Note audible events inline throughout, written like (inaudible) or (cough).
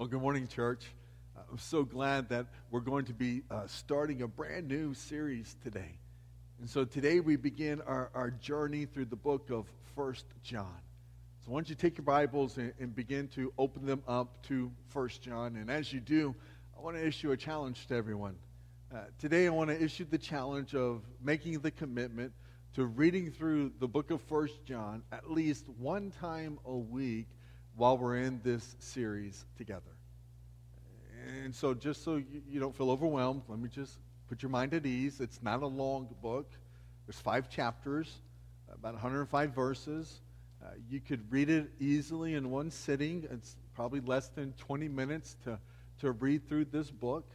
Well, good morning, church. Uh, I'm so glad that we're going to be uh, starting a brand new series today. And so today we begin our, our journey through the book of First John. So why don't you take your Bibles and, and begin to open them up to First John. And as you do, I want to issue a challenge to everyone. Uh, today I want to issue the challenge of making the commitment to reading through the book of First John at least one time a week while we're in this series together. And so, just so you, don't feel overwhelmed, let me just put your mind at ease. It's not a long book, there's five chapters, about 105 verses. Uh, you could read it easily in one sitting. It's probably less than 20 minutes to, to read through this book.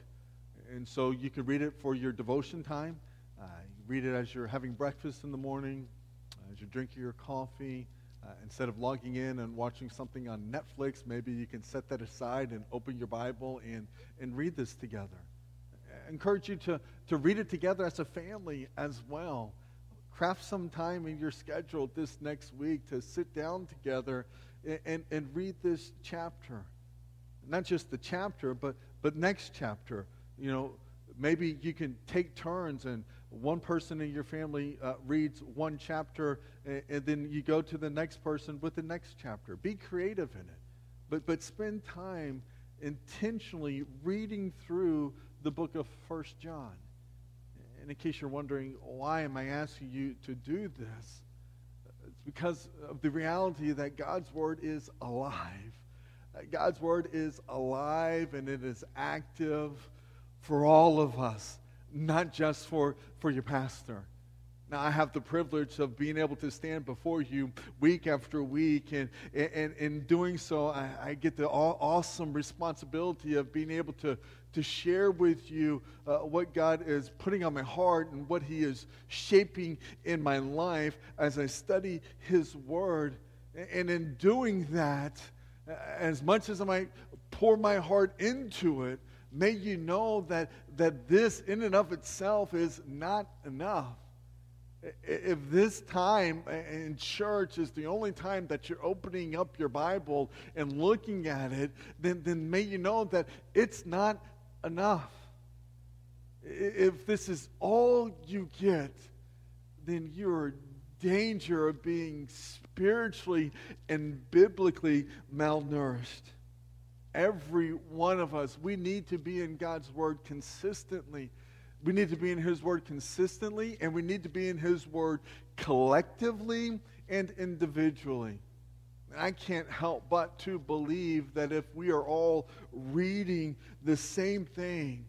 And so you could read it for your devotion time. Uh, you read it as you're having breakfast in the morning, as you're drinking your coffee, uh, instead of logging in and watching something on Netflix, maybe you can set that aside and open your Bible and, and read this together. I encourage you to, to read it together as a family as well. Craft some time in your schedule this next week to sit down together and, and, and read this chapter. Not just the chapter, but, but next chapter. You know, maybe you can take turns and one person in your family uh, reads one chapter and, and, then you go to the next person with the next chapter. Be creative in it. But, but spend time intentionally reading through the book of First John. And in case you're wondering, why am I asking you to do this? It's because of the reality that God's Word is alive. God's Word is alive and it is active for all of us not just for, for your pastor. Now, I have the privilege of being able to stand before you week after week, and, and, in doing so, I, I get the awesome responsibility of being able to, to share with you uh, what God is putting on my heart and what He is shaping in my life as I study His Word. And in doing that, as much as I might pour my heart into it, may you know that, that this in and of itself is not enough. If this time in church is the only time that you're opening up your Bible and looking at it, then, then may you know that it's not enough. If this is all you get, then you're in danger of being spiritually and biblically malnourished. Every one of us, we need to be in God's Word consistently. We need to be in His Word consistently, and we need to be in His Word collectively and individually. I can't help but to believe that if we are all reading the same thing,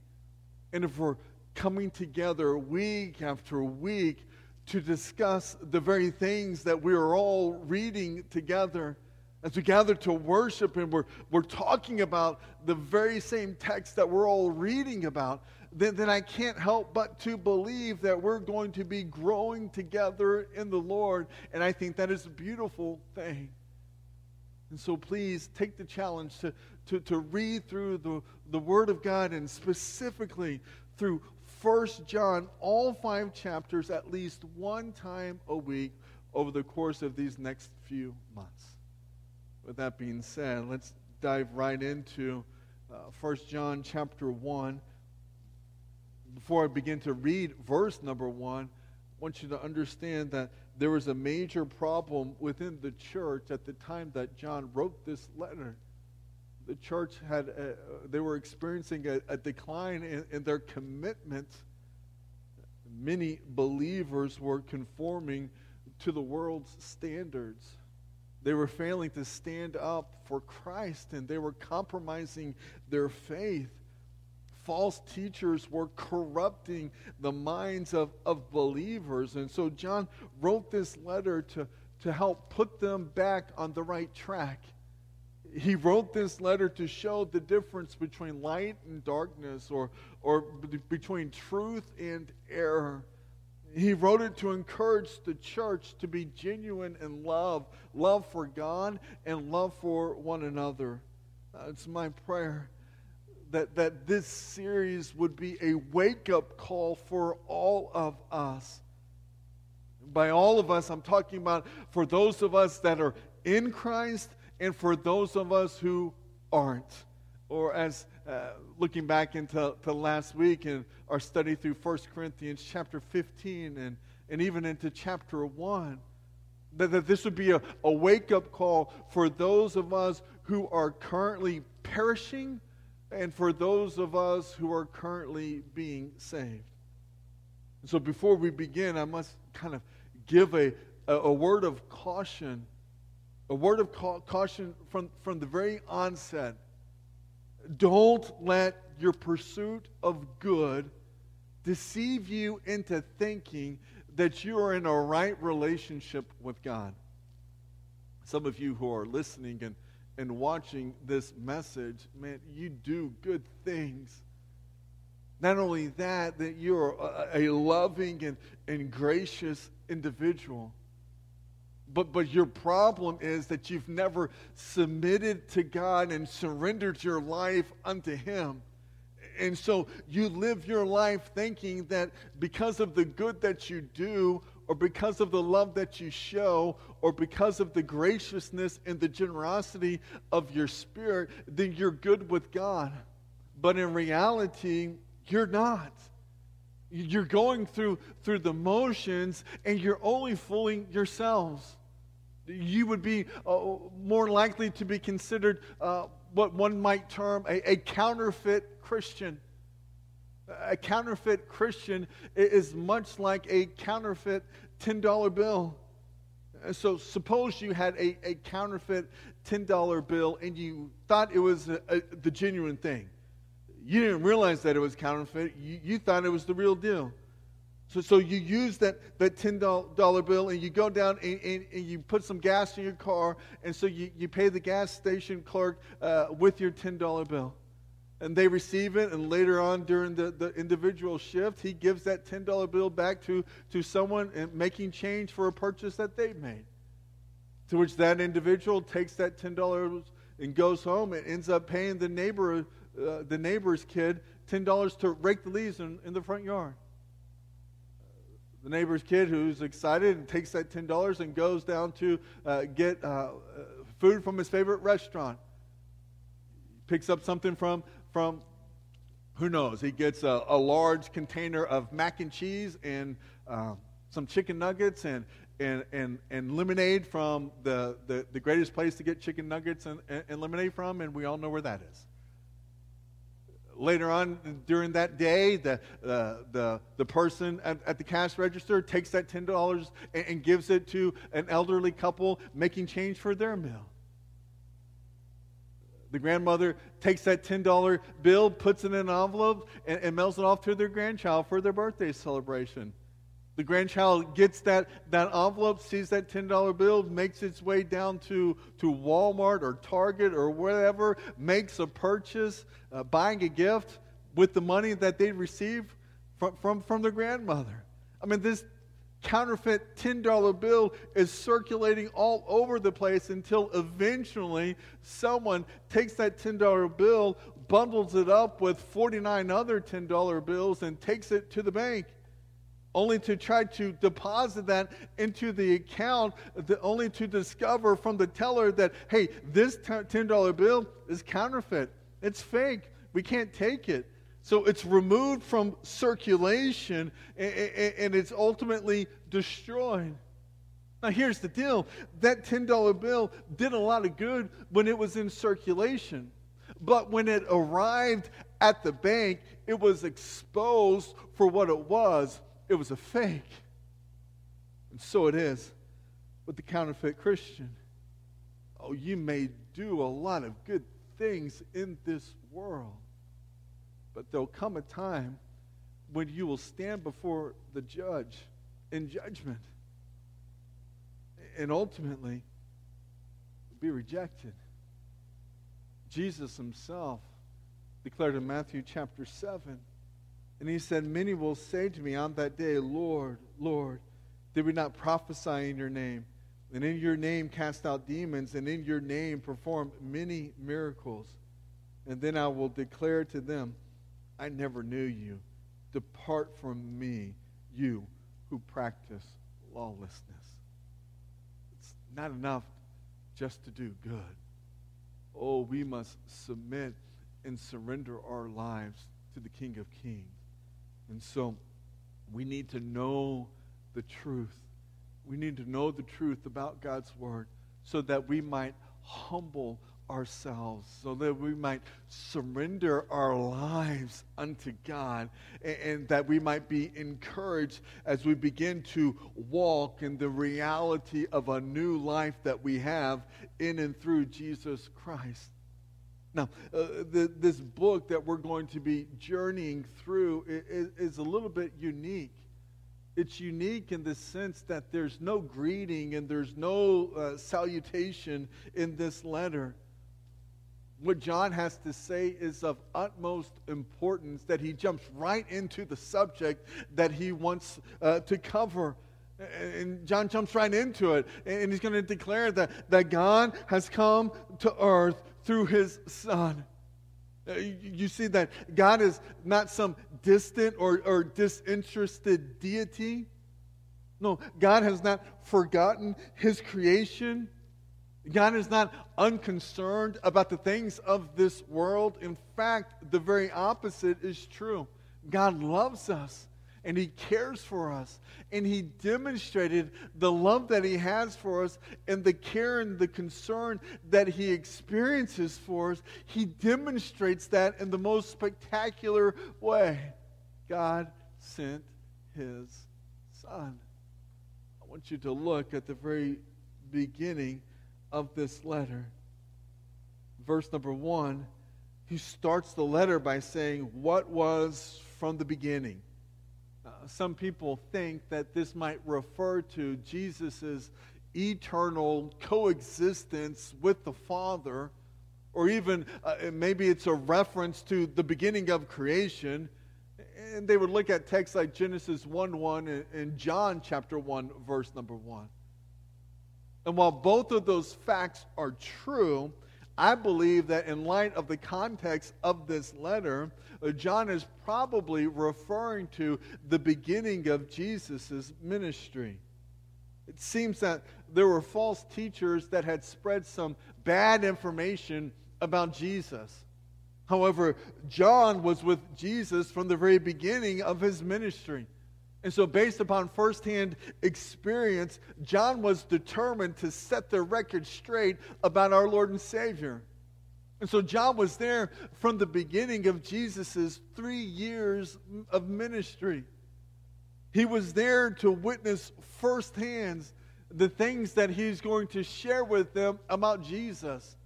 and if we're coming together week after week to discuss the very things that we are all reading together, as we gather to worship and we're, we're talking about the very same text that we're all reading about, then, then I can't help but to believe that we're going to be growing together in the Lord. And I think that is a beautiful thing. And so please take the challenge to, to, to read through the, the Word of God and specifically through First John, all five chapters, at least one time a week over the course of these next few months with that being said, let's dive right into uh, 1 John chapter 1. Before I begin to read verse number 1, I want you to understand that there was a major problem within the church at the time that John wrote this letter. The church had, a, uh, they were experiencing a, a decline in, in their commitment. Many believers were conforming to the world's standards. They were failing to stand up for Christ and they were compromising their faith. False teachers were corrupting the minds of, of believers. And so John wrote this letter to, to help put them back on the right track. He wrote this letter to show the difference between light and darkness or, or between truth and error. He wrote it to encourage the church to be genuine in love love for God and love for one another. Uh, it's my prayer that, that this series would be a wake up call for all of us. By all of us, I'm talking about for those of us that are in Christ and for those of us who aren't. Or as uh, looking back into to last week and our study through 1 Corinthians chapter 15 and, and even into chapter 1, that, that this would be a, a wake up call for those of us who are currently perishing and for those of us who are currently being saved. So before we begin, I must kind of give a, a, a word of caution, a word of ca- caution from, from the very onset. Don't let your pursuit of good deceive you into thinking that you are in a right relationship with God. Some of you who are listening and, and watching this message, man, you do good things. Not only that, that you're a, a loving and, and gracious individual. But, but your problem is that you've never submitted to God and surrendered your life unto Him. And so you live your life thinking that because of the good that you do, or because of the love that you show, or because of the graciousness and the generosity of your spirit, then you're good with God. But in reality, you're not. You're going through, through the motions and you're only fooling yourselves. You would be uh, more likely to be considered uh, what one might term a, a counterfeit Christian. A counterfeit Christian is much like a counterfeit $10 bill. So suppose you had a, a counterfeit $10 bill and you thought it was a, a, the genuine thing. You didn't realize that it was counterfeit. You, you thought it was the real deal. So, so you use that, that $10 bill and you go down and, and, and, you put some gas in your car, and so you, you pay the gas station clerk uh, with your $10 bill. And they receive it, and later on during the, the individual shift, he gives that $10 bill back to, to someone making change for a purchase that they've made. To which that individual takes that $10 and goes home and ends up paying the neighbor uh, the neighbor's kid $10 to rake the leaves in, in the front yard. The neighbor's kid who's excited and takes that $10 and goes down to uh, get uh, uh, food from his favorite restaurant. Picks up something from, from who knows? He gets a, a large container of mac and cheese and um, some chicken nuggets and, and, and, and lemonade from the, the, the greatest place to get chicken nuggets and, and, and lemonade from, and we all know where that is later on during that day, the, uh, the, the person at, at, the cash register takes that $10 and, and, gives it to an elderly couple making change for their meal. The grandmother takes that $10 bill, puts it in an envelope, and, and mails it off to their grandchild for their birthday celebration. The grandchild gets that, that envelope, sees that $10 bill, makes its way down to, to Walmart or Target or whatever, makes a purchase, uh, buying a gift with the money that they received from, from, from their grandmother. I mean, this counterfeit $10 bill is circulating all over the place until eventually someone takes that $10 bill, bundles it up with 49 other $10 bills, and takes it to the bank only to try to deposit that into the account, only to discover from the teller that, hey, this $10 bill is counterfeit. It's fake. We can't take it. So it's removed from circulation and it's ultimately destroyed. Now, here's the deal that $10 bill did a lot of good when it was in circulation. But when it arrived at the bank, it was exposed for what it was it was a fake. And so it is with the counterfeit Christian. Oh, you may do a lot of good things in this world, but there'll come a time when you will stand before the judge in judgment and ultimately be rejected. Jesus himself declared in Matthew chapter 7 and he said, Many will say to me on that day, Lord, Lord, did we not prophesy in your name? And in your name cast out demons, and in your name perform many miracles. And then I will declare to them, I never knew you. Depart from me, you who practice lawlessness. It's not enough just to do good. Oh, we must submit and surrender our lives to the King of Kings. And so we need to know the truth. We need to know the truth about God's Word so that we might humble ourselves, so that we might surrender our lives unto God, and, and, that we might be encouraged as we begin to walk in the reality of a new life that we have in and through Jesus Christ. Now, uh, the, this book that we're going to be journeying through is, is a little bit unique. It's unique in the sense that there's no greeting and there's no uh, salutation in this letter. What John has to say is of utmost importance that he jumps right into the subject that he wants uh, to cover. And John jumps right into it. And he's going to declare that, that God has come to earth through his Son. Uh, you see that God is not some distant or, or disinterested deity. No, God has not forgotten his creation. God is not unconcerned about the things of this world. In fact, the very opposite is true. God loves us and He cares for us. And He demonstrated the love that He has for us and the care and the concern that He experiences for us. He demonstrates that in the most spectacular way. God sent His Son. I want you to look at the very beginning of this letter. Verse number one, he starts the letter by saying, What was from the beginning? Some people think that this might refer to Jesus' eternal coexistence with the Father, or even uh, maybe it's a reference to the beginning of creation. And they would look at texts like Genesis 1 1 and John chapter 1, verse number 1. And while both of those facts are true, I believe that in light of the context of this letter, uh, John is probably referring to the beginning of Jesus' ministry. It seems that there were false teachers that had spread some bad information about Jesus. However, John was with Jesus from the very beginning of his ministry. And so, based upon firsthand experience, John was determined to set the record straight about our Lord and Savior. And so John was there from the beginning of Jesus' three years of ministry. He was there to witness firsthand the things that he's going to share with them about Jesus.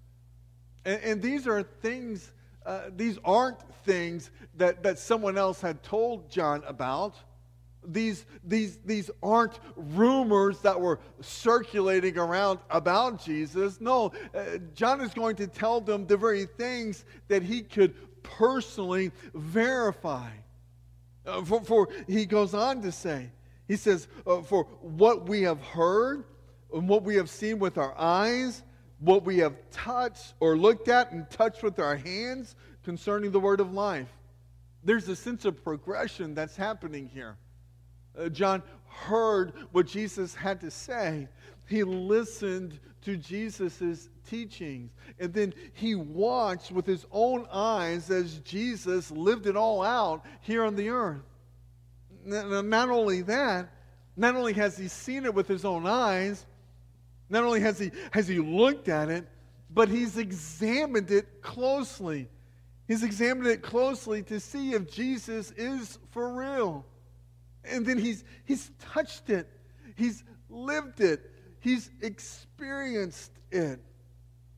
And, and these are things, uh, these aren't things that, that someone else had told John about. These, these, these aren't rumors that were circulating around about Jesus. No, uh, John is going to tell them the very things that he could personally verify. Uh, for, for, he goes on to say, he says, uh, for what we have heard and what we have seen with our eyes, what we have touched or looked at and touched with our hands concerning the word of life. There's a sense of progression that's happening here. Uh, John heard what Jesus had to say. He listened to Jesus' teachings. And then he watched with his own eyes as Jesus lived it all out here on the earth. Not only that, not only has he seen it with his own eyes, not only has he, has he looked at it, but he's examined it closely. He's examined it closely to see if Jesus is for real. And then he's, he's touched it, he's lived it, he's experienced it.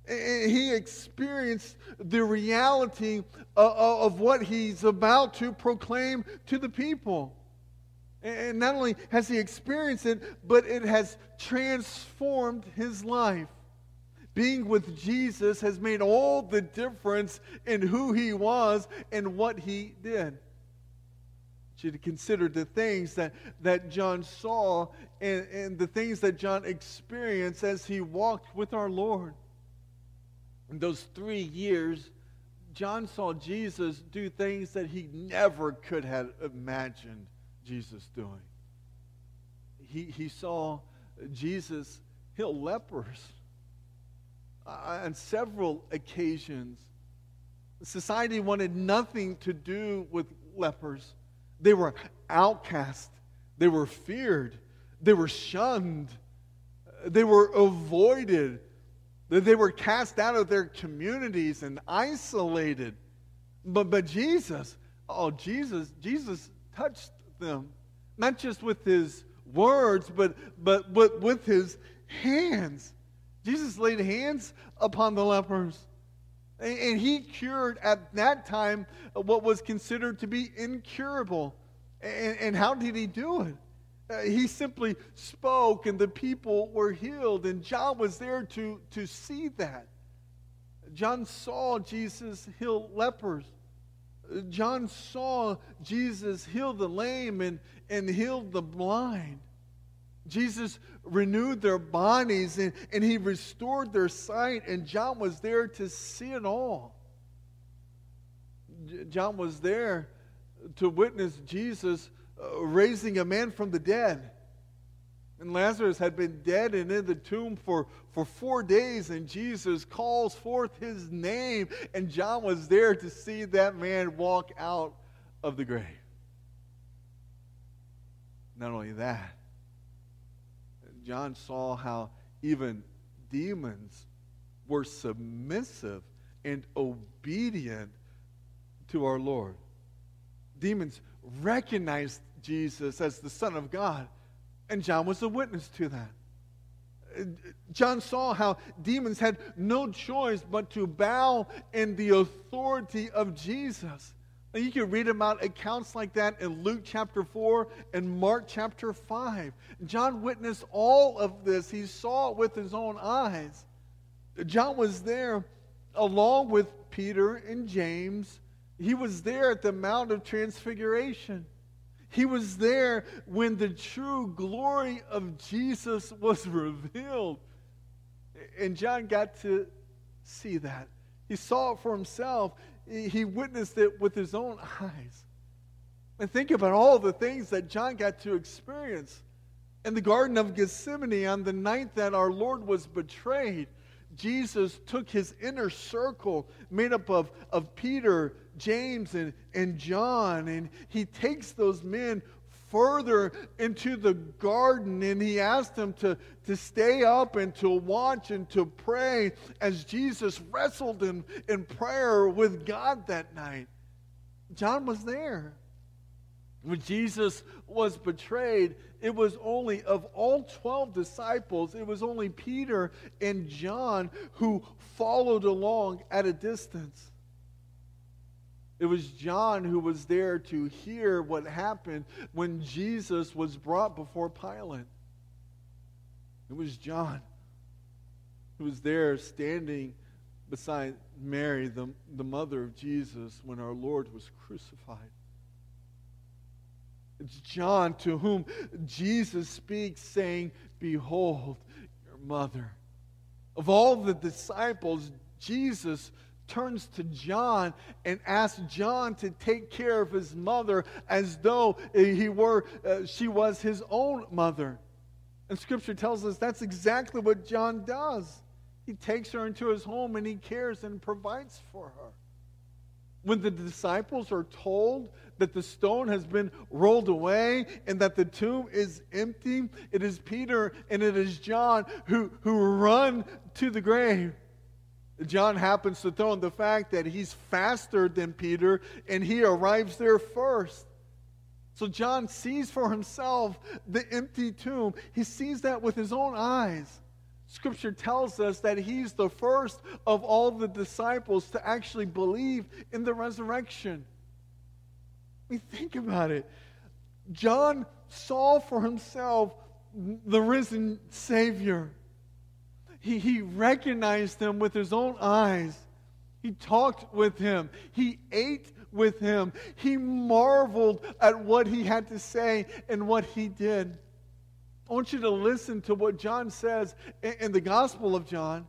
And he experienced the reality of, of what he's about to proclaim to the people. And not only has he experienced it, but it has transformed his life. Being with Jesus has made all the difference in who he was and what he did you to consider the things that, that John saw and, and the things that John experienced as he walked with our Lord. In those three years, John saw Jesus do things that he never could have imagined Jesus doing. He, he saw Jesus heal lepers uh, on several occasions. Society wanted nothing to do with lepers. They were outcast. They were feared. They were shunned. They were avoided. They were cast out of their communities and isolated. But, but Jesus, oh, Jesus, Jesus touched them, not just with his words, but, but, but with his hands. Jesus laid hands upon the lepers. And, he cured at that time what was considered to be incurable. And, and how did he do it? Uh, he simply spoke and the people were healed. And John was there to, to see that. John saw Jesus heal lepers. John saw Jesus heal the lame and, and heal the blind. Jesus renewed their bodies and, and he restored their sight, and John was there to see it all. John was there to witness Jesus uh, raising a man from the dead. And Lazarus had been dead and in the tomb for, for four days, and Jesus calls forth his name, and John was there to see that man walk out of the grave. Not only that, John saw how even demons were submissive and obedient to our Lord. Demons recognized Jesus as the Son of God and John was a witness to that. John saw how demons had no choice but to bow in the authority of Jesus. And you can read about accounts like that in Luke chapter 4 and Mark chapter 5. John witnessed all of this, he saw it with his own eyes. John was there along with Peter and James. He was there at the Mount of Transfiguration. He was there when the true glory of Jesus was (laughs) revealed. And John got to see that. He saw it for himself, he witnessed it with his own eyes. And think about all the things that John got to experience in the Garden of Gethsemane on the night that our Lord was betrayed. Jesus took his inner circle made up of, of Peter, James, and, and John, and he takes those men further into the garden and he asked them to, to stay up and to watch and to pray as Jesus wrestled in, in prayer with God that night. John was there. When Jesus was betrayed, it was only of all 12 disciples, it was only Peter and John who followed along at a distance. It was John who was there to hear what happened when Jesus was brought before Pilate. It was John who was there standing beside Mary, the, the mother of Jesus, when our Lord was crucified. It's John to whom Jesus speaks, saying, Behold your mother. Of all the disciples, Jesus turns to John and asks John to take care of his mother as though he were, uh, she was his own mother. And scripture tells us that's exactly what John does. He takes her into his home and he cares and provides for her. When the disciples are told that the stone has been rolled away and that the tomb is empty, it is Peter and it is John who, who run to the grave. John happens to throw in the fact that he's faster than Peter and he arrives there first. So John sees for himself the empty tomb. He sees that with his own eyes. Scripture tells us that he's the first of all the disciples to actually believe in the resurrection. I mean, think about it. John saw for himself the risen Savior. He, he recognized him with his own eyes. He talked with him. He ate with him. He marveled at what he had to say and what he did. I want you to listen to what John says in, the Gospel of John.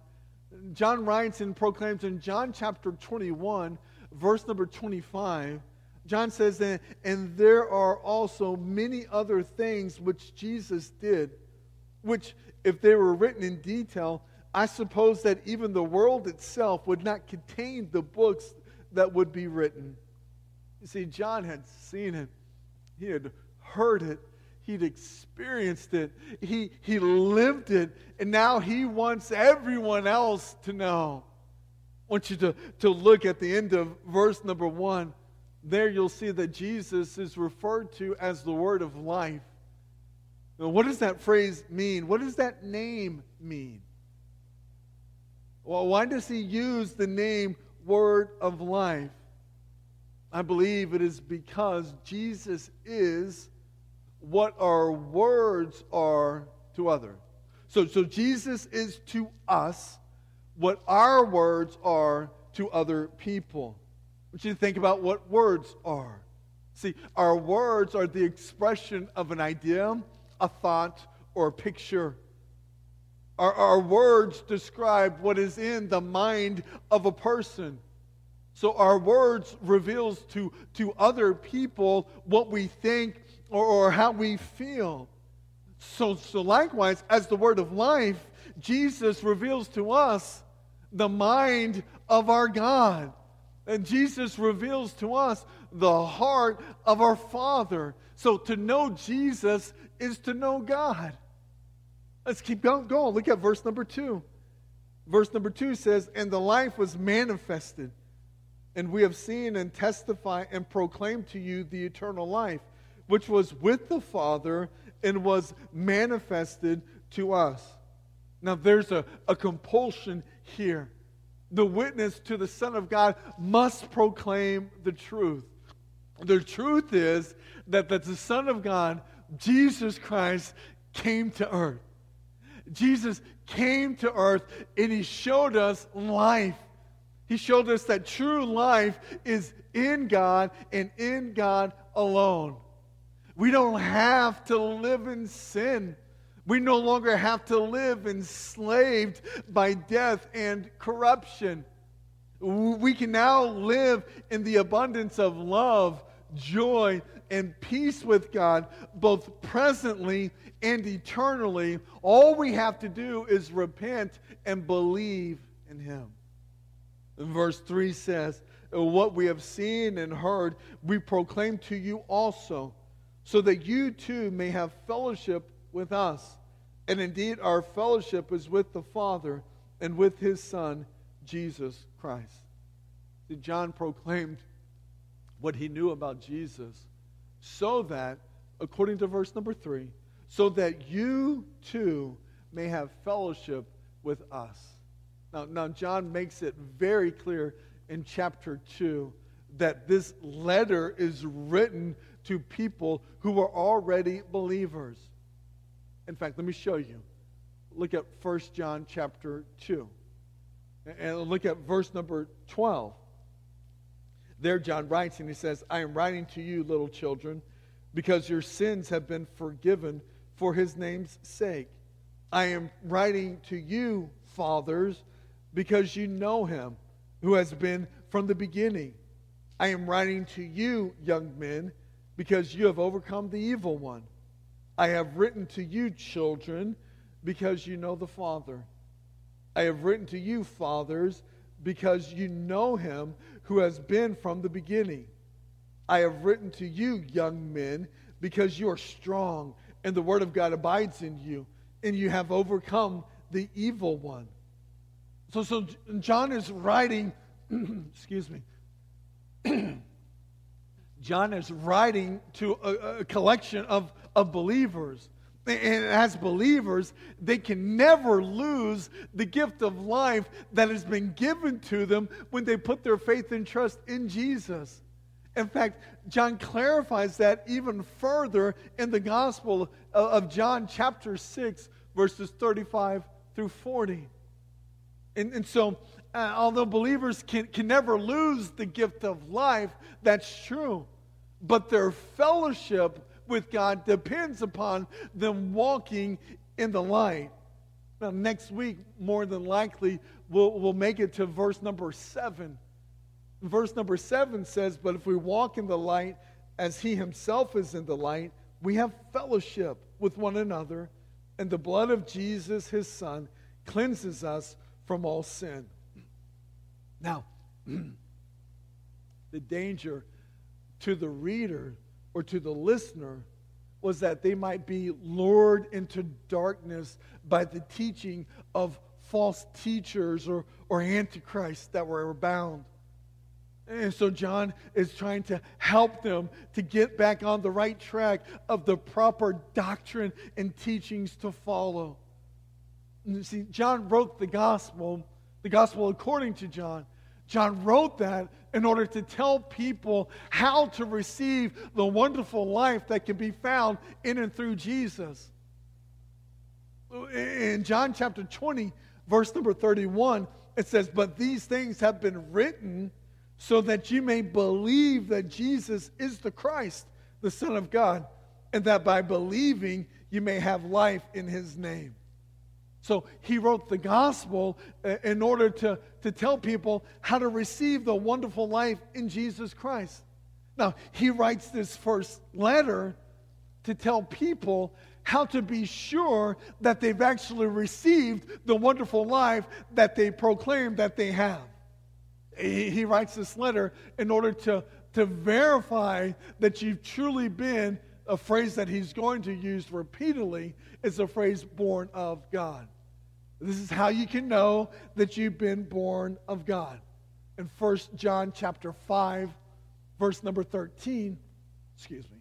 John writes and proclaims in John chapter 21, verse number 25. John says, and there are also many other things which Jesus did, which, if they were written in detail, I suppose that even the world itself would not contain the books that would be written. You see, John had seen it, he had heard it, he'd experienced it, he, he lived it, and now he wants everyone else to know. I want you to, to look at the end of verse number one. There you'll see that Jesus is referred to as the word of life. Now, what does that phrase mean? What does that name mean? Well, why does he use the name word of life? I believe it is because Jesus is what our words are to others. So, so Jesus is to us what our words are to other people. I want you to think about what words are. See, our words are the expression of an idea, a thought, or a picture. Our, our words describe what is in the mind of a person. So our words reveals to, to other people what we think or, or how we feel. So, so likewise, as the word of life, Jesus reveals to us the mind of our God. And Jesus reveals to us the heart of our Father. So to know Jesus is to know God. Let's keep going. Look at verse number two. Verse number two says, And the life was manifested, and we have seen and testify and proclaim to you the eternal life, which was with the Father and was manifested to us. Now, there's a, a compulsion here. The witness to the Son of God must proclaim the truth. The truth is that, that the Son of God, Jesus Christ, came to earth. Jesus came to earth and he showed us life. He showed us that true life is in God and in God alone. We don't have to live in sin. We no longer have to live enslaved by death and corruption. We can now live in the abundance of love, joy, and peace with God, both presently and eternally. All we have to do is repent and believe in Him. Verse 3 says, What we have seen and heard, we proclaim to you also, so that you too may have fellowship with us. And indeed, our fellowship is with the Father and with his Son, Jesus Christ. See, John proclaimed what he knew about Jesus so that, according to verse number three, so that you too may have fellowship with us. Now, now John makes it very clear in chapter 2 that this letter is written to people who are already believers. In fact, let me show you. Look at 1 John chapter 2. And look at verse number 12. There, John writes, and he says, I am writing to you, little children, because your sins have been forgiven for his name's sake. I am writing to you, fathers, because you know him who has been from the beginning. I am writing to you, young men, because you have overcome the evil one. I have written to you, children, because you know the Father. I have written to you, fathers, because you know him who has been from the beginning. I have written to you, young men, because you are strong, and the word of God abides in you, and you have overcome the evil one. So, so John is writing, (clears throat) excuse me. (clears throat) John is writing to a, a collection of of believers. And as believers, they can never lose the gift of life that has been given to them when they put their faith and trust in Jesus. In fact, John clarifies that even further in the Gospel of John, chapter 6, verses 35 through 40. And, and so, uh, although believers can, can never lose the gift of life, that's true. But their fellowship with God depends upon them walking in the light. Now, next week, more than likely, we'll, we'll make it to verse number seven. Verse number seven says, But if we walk in the light as he himself is in the light, we have fellowship with one another, and the blood of Jesus, his son, cleanses us from all sin. Now, (clears throat) The danger to the reader or to the listener was that they might be lured into darkness by the teaching of false teachers or, or antichrists that were abound. And so John is trying to help them to get back on the right track of the proper doctrine and teachings to follow. And see, John wrote the gospel, the gospel according to John. John wrote that in order to tell people how to receive the wonderful life that can be found in and through Jesus. In John chapter 20, verse number 31, it says, But these things have been written so that you may believe that Jesus is the Christ, the Son of God, and that by believing you may have life in his name. So he wrote the gospel uh, in order to, to tell people how to receive the wonderful life in Jesus Christ. Now, he writes this first letter to tell people how to be sure that they've actually received the wonderful life that they proclaim that they have. He, he writes this letter in order to, to verify that you've truly been, a phrase that he's going to use repeatedly is a phrase born of God. This is how you can know that you've been born of God. In 1 John chapter 5, verse number 13, excuse me.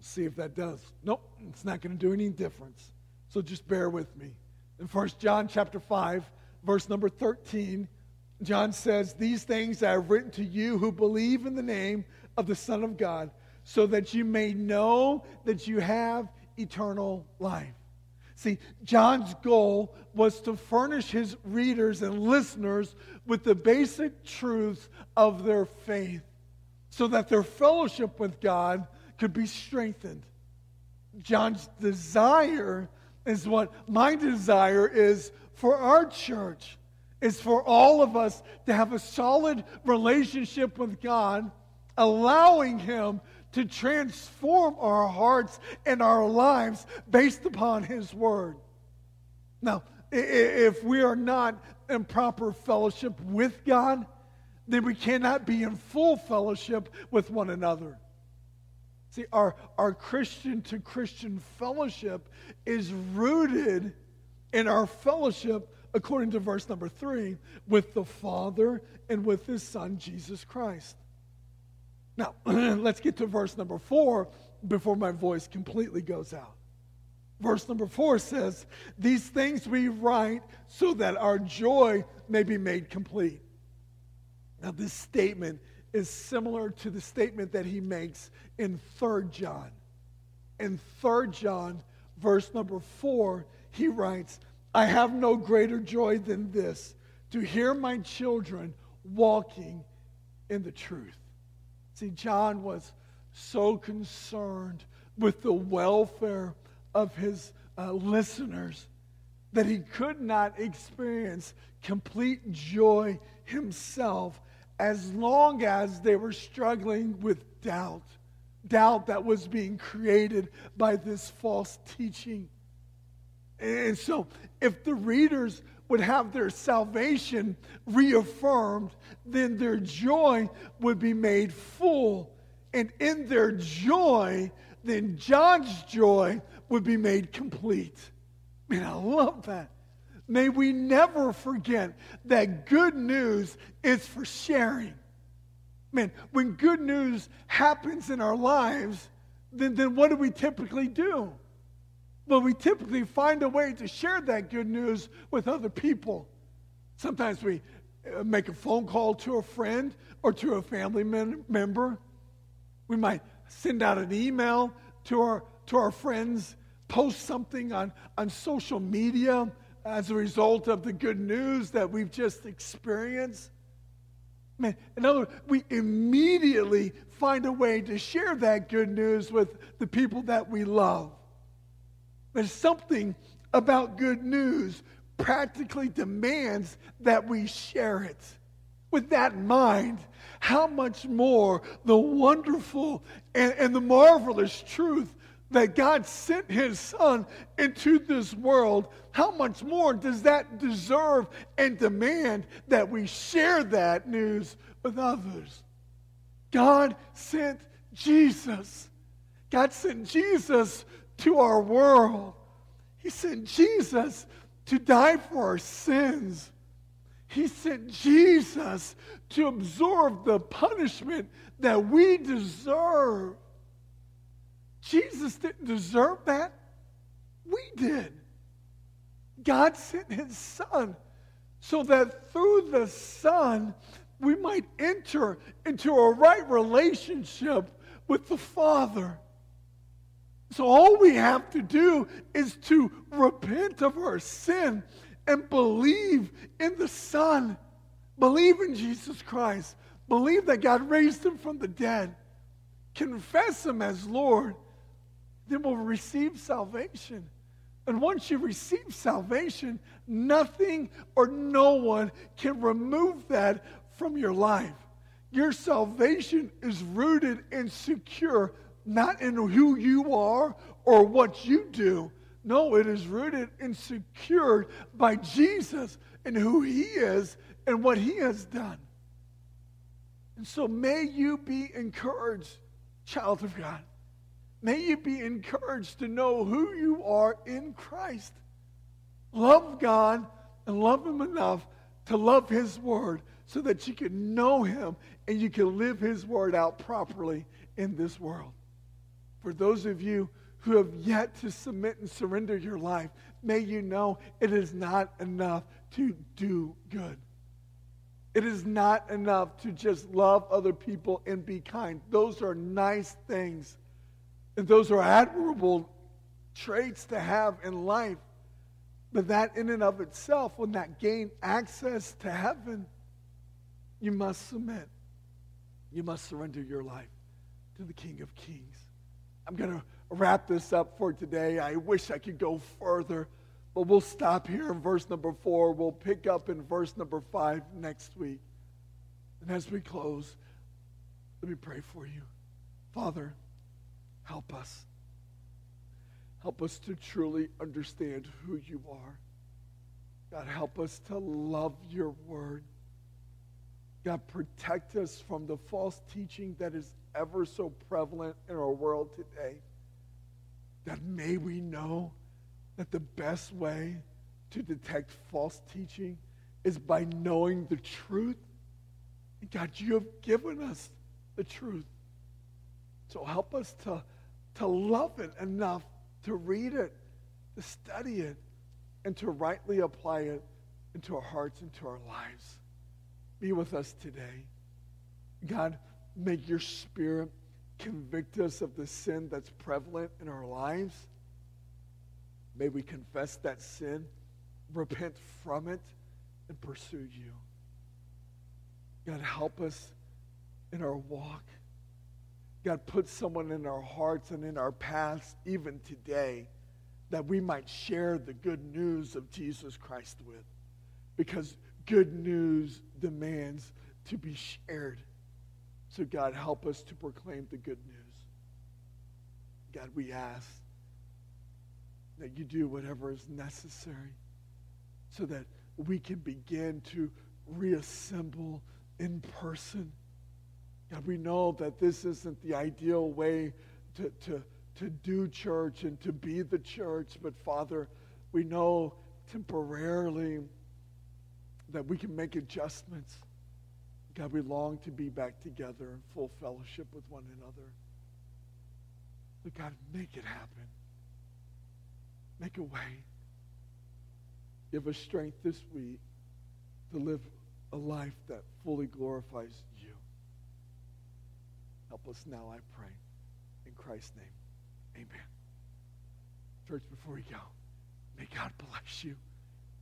see if that does. Nope, it's not going to do any difference. So just bear with me. In 1 John chapter 5, verse number 13, John says, These things I have written to you who believe in the name of the Son of God, so that you may know that you have eternal life. See, John's goal was to furnish his readers and listeners with the basic truths of their faith so that their fellowship with God could be strengthened. John's desire is what my desire is for our church, is for all of us to have a solid relationship with God, allowing Him to transform our hearts and our lives based upon His Word. Now, if we are not in proper fellowship with God, then we cannot be in full fellowship with one another. See, our, our Christian to Christian fellowship is rooted in our fellowship, according to verse number three, with the Father and with His Son, Jesus Christ. Now, (clears throat) let's get to verse number four before my voice completely goes out. Verse number four says, These things we write so that our joy may be made complete. Now, this statement is similar to the statement that he makes in 3 John. In 3 John, verse number 4, he writes, I have no greater joy than this, to hear my children walking in the truth. See, John was so concerned with the welfare of his uh, listeners that he could not experience complete joy himself as long as they were struggling with doubt, doubt that was being created by this false teaching. And so, if the readers would have their salvation reaffirmed, then their joy would be made full. And in their joy, then John's joy would be made complete. Man, I love that. May we never forget that good news is for sharing. Man, when good news happens in our lives, then, then what do we typically do? Well, we typically find a way to share that good news with other people. Sometimes we uh, make a phone call to a friend or to a family member. We might send out an email to our, to our friends, post something on, on social media as a result of the good news that we've just experienced. Man, in other words, we immediately find a way to share that good news with the people that we love. There's something about good news practically demands that we share it. With that in mind, how much more the wonderful and, and the marvelous truth that God sent his son into this world, how much more does that deserve and demand that we share that news with others? God sent Jesus. God sent Jesus to our world. He sent Jesus to die for our sins. He sent Jesus to absorb the punishment that we deserve. Jesus didn't deserve that. We did. God sent his son so that through the son we might enter into a right relationship with the Father. So all we have to do is to repent of our sin and believe in the Son. Believe in Jesus Christ. Believe that God raised him from the dead. Confess him as Lord. Then we'll receive salvation. And once you receive salvation, nothing or no one can remove that from your life. Your salvation is rooted and secure not in who you are or what you do. No, it is rooted and secured by Jesus and who he is and what he has done. And so may you be encouraged, child of God. May you be encouraged to know who you are in Christ. Love God and love him enough to love his word so that you can know him and you can live his word out properly in this world. For those of you who have yet to submit and surrender your life, may you know it is not enough to do good. It is not enough to just love other people and be kind. Those are nice things. And those are admirable traits to have in life. But that in and of itself will not gain access to heaven. You must submit. You must surrender your life to the King of Kings. I'm going to wrap this up for today. I wish I could go further, but we'll stop here in verse number four. We'll pick up in verse number five next week. And as we close, let me pray for you. Father, help us. Help us to truly understand who you are. God, help us to love your word. God, protect us from the false teaching that is ever so prevalent in our world today, that may we know that the best way to detect false teaching is by knowing the truth. And God, you have given us the truth. So help us to, to love it enough to read it, to study it, and to rightly apply it into our hearts, and into our lives. Be with us today. God, Make your spirit convict us of the sin that's prevalent in our lives. May we confess that sin, repent from it, and pursue you. God, help us in our walk. God, put someone in our hearts and in our paths, even today, that we might share the good news of Jesus Christ with. Because good news demands to be shared. So, God, help us to proclaim the good news. God, we ask that you do whatever is necessary so that we can begin to reassemble in person. God, we know that this isn't the ideal way to, to, to do church and to be the church, but Father, we know temporarily that we can make adjustments. God, we long to be back together in full fellowship with one another. But God, make it happen. Make a way. Give us strength this week to live a life that fully glorifies you. Help us now, I pray. In Christ's name, amen. Church, before we go, may God bless you.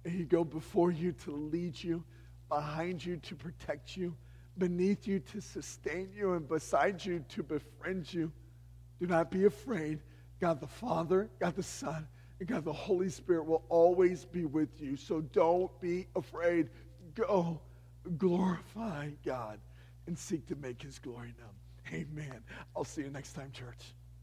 May he go before you to lead you behind you to protect you, beneath you to sustain you, and beside you to befriend you. Do not be afraid. God the Father, God the Son, and God the Holy Spirit will always be with you. So don't be afraid. Go glorify God and seek to make his glory known. Amen. I'll see you next time, church.